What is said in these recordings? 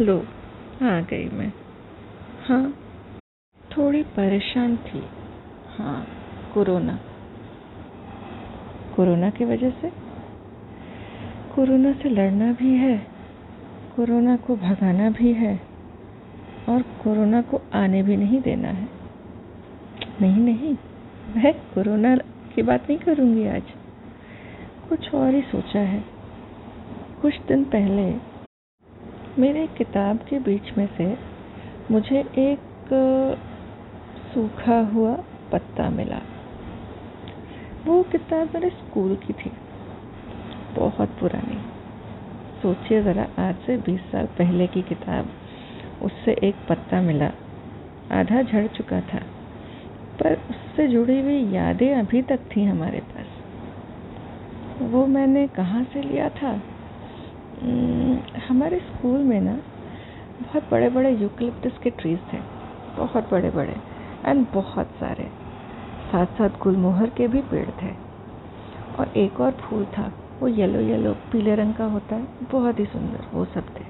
लो। आ गई मैं। हाँ थोड़ी परेशान थी। हाँ कोरोना। कोरोना की वजह से? कोरोना से लड़ना भी है, कोरोना को भगाना भी है, और कोरोना को आने भी नहीं देना है। नहीं नहीं, मैं कोरोना की बात नहीं करूँगी आज। कुछ और ही सोचा है। कुछ दिन पहले मेरे किताब के बीच में से मुझे एक सूखा हुआ पत्ता मिला। वो किताब मेरे स्कूल की थी। बहुत पुरानी। सोचिए ज़रा, आज से 20 साल पहले की किताब। उससे एक पत्ता मिला। आधा झड़ चुका था, पर उससे जुड़ी हुई यादें अभी तक थी हमारे पास। वो मैंने कहाँ से लिया था? हमारे स्कूल में ना बहुत बड़े बड़े यूकलिप्टस के ट्रीज थे। बहुत बड़े बड़े एंड बहुत सारे। साथ साथ गुलमोहर के भी पेड़ थे। और एक और फूल था, वो येलो येलो पीले रंग का होता है। बहुत ही सुंदर, वो सब थे।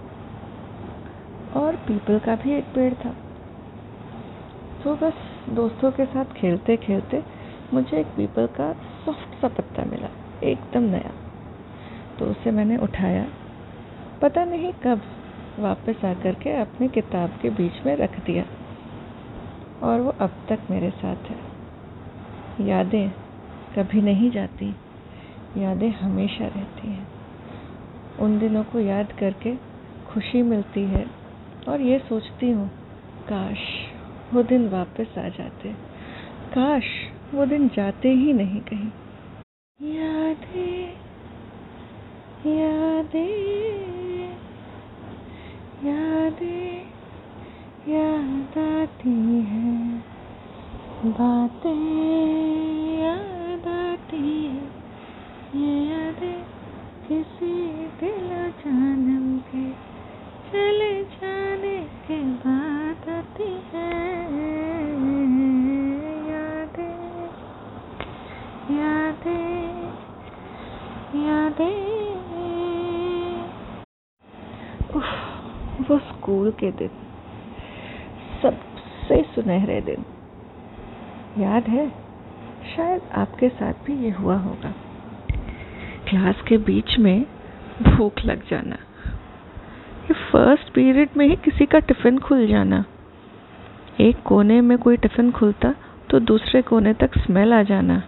और पीपल का भी एक पेड़ था। तो बस दोस्तों के साथ खेलते खेलते मुझे एक पीपल का सॉफ्ट सा पत्ता मिला, एकदम नया। तो उसे मैंने उठाया। पता नहीं कब वापस आकर के अपनी किताब के बीच में रख दिया। और वो अब तक मेरे साथ है। यादें कभी नहीं जाती। यादें हमेशा रहती हैं। उन दिनों को याद करके खुशी मिलती है और ये सोचती हूँ, काश वो दिन वापस आ जाते। काश वो दिन जाते ही नहीं कहीं। यादें यादें। यादें याद आती हैं, बातें याद आती हैं। ये यादें किसी दिल जानम के, चले जाने के बाद आती है। वो स्कूल के दिन, सबसे सुनहरे दिन। याद है? शायद आपके साथ भी ये हुआ होगा। क्लास के बीच में भूख लग जाना। ये फ़र्स्ट पीरियड में ही किसी का टिफ़िन खुल जाना। एक कोने में कोई टिफ़िन खुलता तो दूसरे कोने तक स्मेल आ जाना।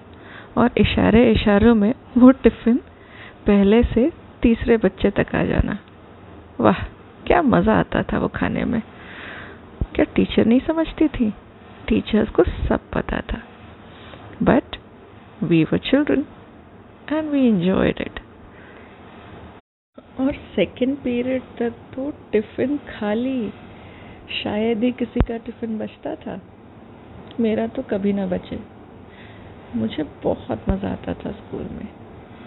और इशारे इशारों में वो टिफ़िन पहले से तीसरे बच्चे तक आ जाना। वाह! क्या मज़ा आता था वो खाने में। क्या टीचर नहीं समझती थी? टीचर्स को सब पता था। But we were children and we enjoyed it और सेकेंड पीरियड तक तो टिफ़िन खाली। शायद ही किसी का टिफ़िन बचता था। मेरा तो कभी ना बचे। मुझे बहुत मज़ा आता था स्कूल में।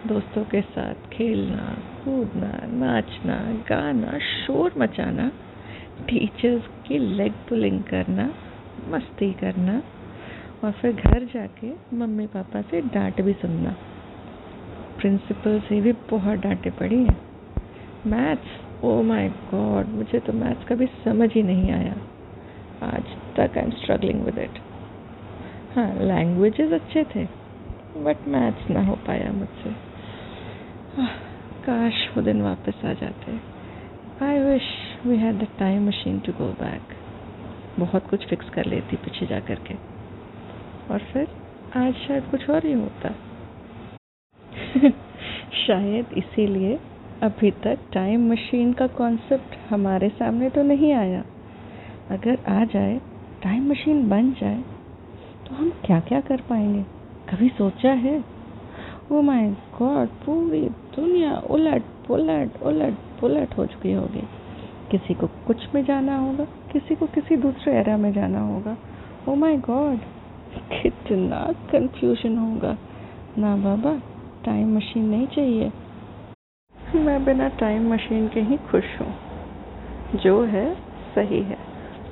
दोस्तों के साथ खेलना कूदना नाचना गाना, शोर मचाना टीचर्स की लेग पुलिंग करना, मस्ती करना, और फिर घर जाके मम्मी पापा से डांट भी सुनना। प्रिंसिपल से भी बहुत डांटे पड़ी हैं। मैथ्स ओ माय गॉड मुझे तो मैथ्स कभी समझ ही नहीं आया। आज तक I am struggling with it हाँ लैंग्वेजेस अच्छे थे बट मैथ्स ना हो पाया मुझसे। काश वो दिन वापस आ जाते। I wish we had the time machine to go back बहुत कुछ फिक्स कर लेती पीछे जा कर के और फिर आज शायद कुछ और ही होता। शायद इसीलिए अभी तक टाइम मशीन का कॉन्सेप्ट हमारे सामने तो नहीं आया। अगर आ जाए टाइम मशीन बन जाए तो हम क्या क्या कर पाएँगे? कभी सोचा है? वो माय गॉड पूरी दुनिया उलट पुलट उलट पुलट हो चुकी होगी। किसी को कुछ में जाना होगा, किसी को किसी दूसरे एरा में जाना होगा। ओ माय गॉड कितना कंफ्यूजन होगा। ना बाबा टाइम मशीन नहीं चाहिए। मैं बिना टाइम मशीन के ही खुश हूँ। जो है, सही है।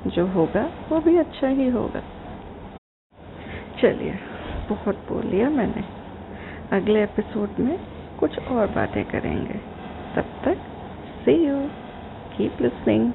जो होगा, वो भी अच्छा ही होगा। चलिए, बहुत बोल लिया मैंने। अगले एपिसोड में कुछ और बातें करेंगे। तब तक सी यू कीप लिसनिंग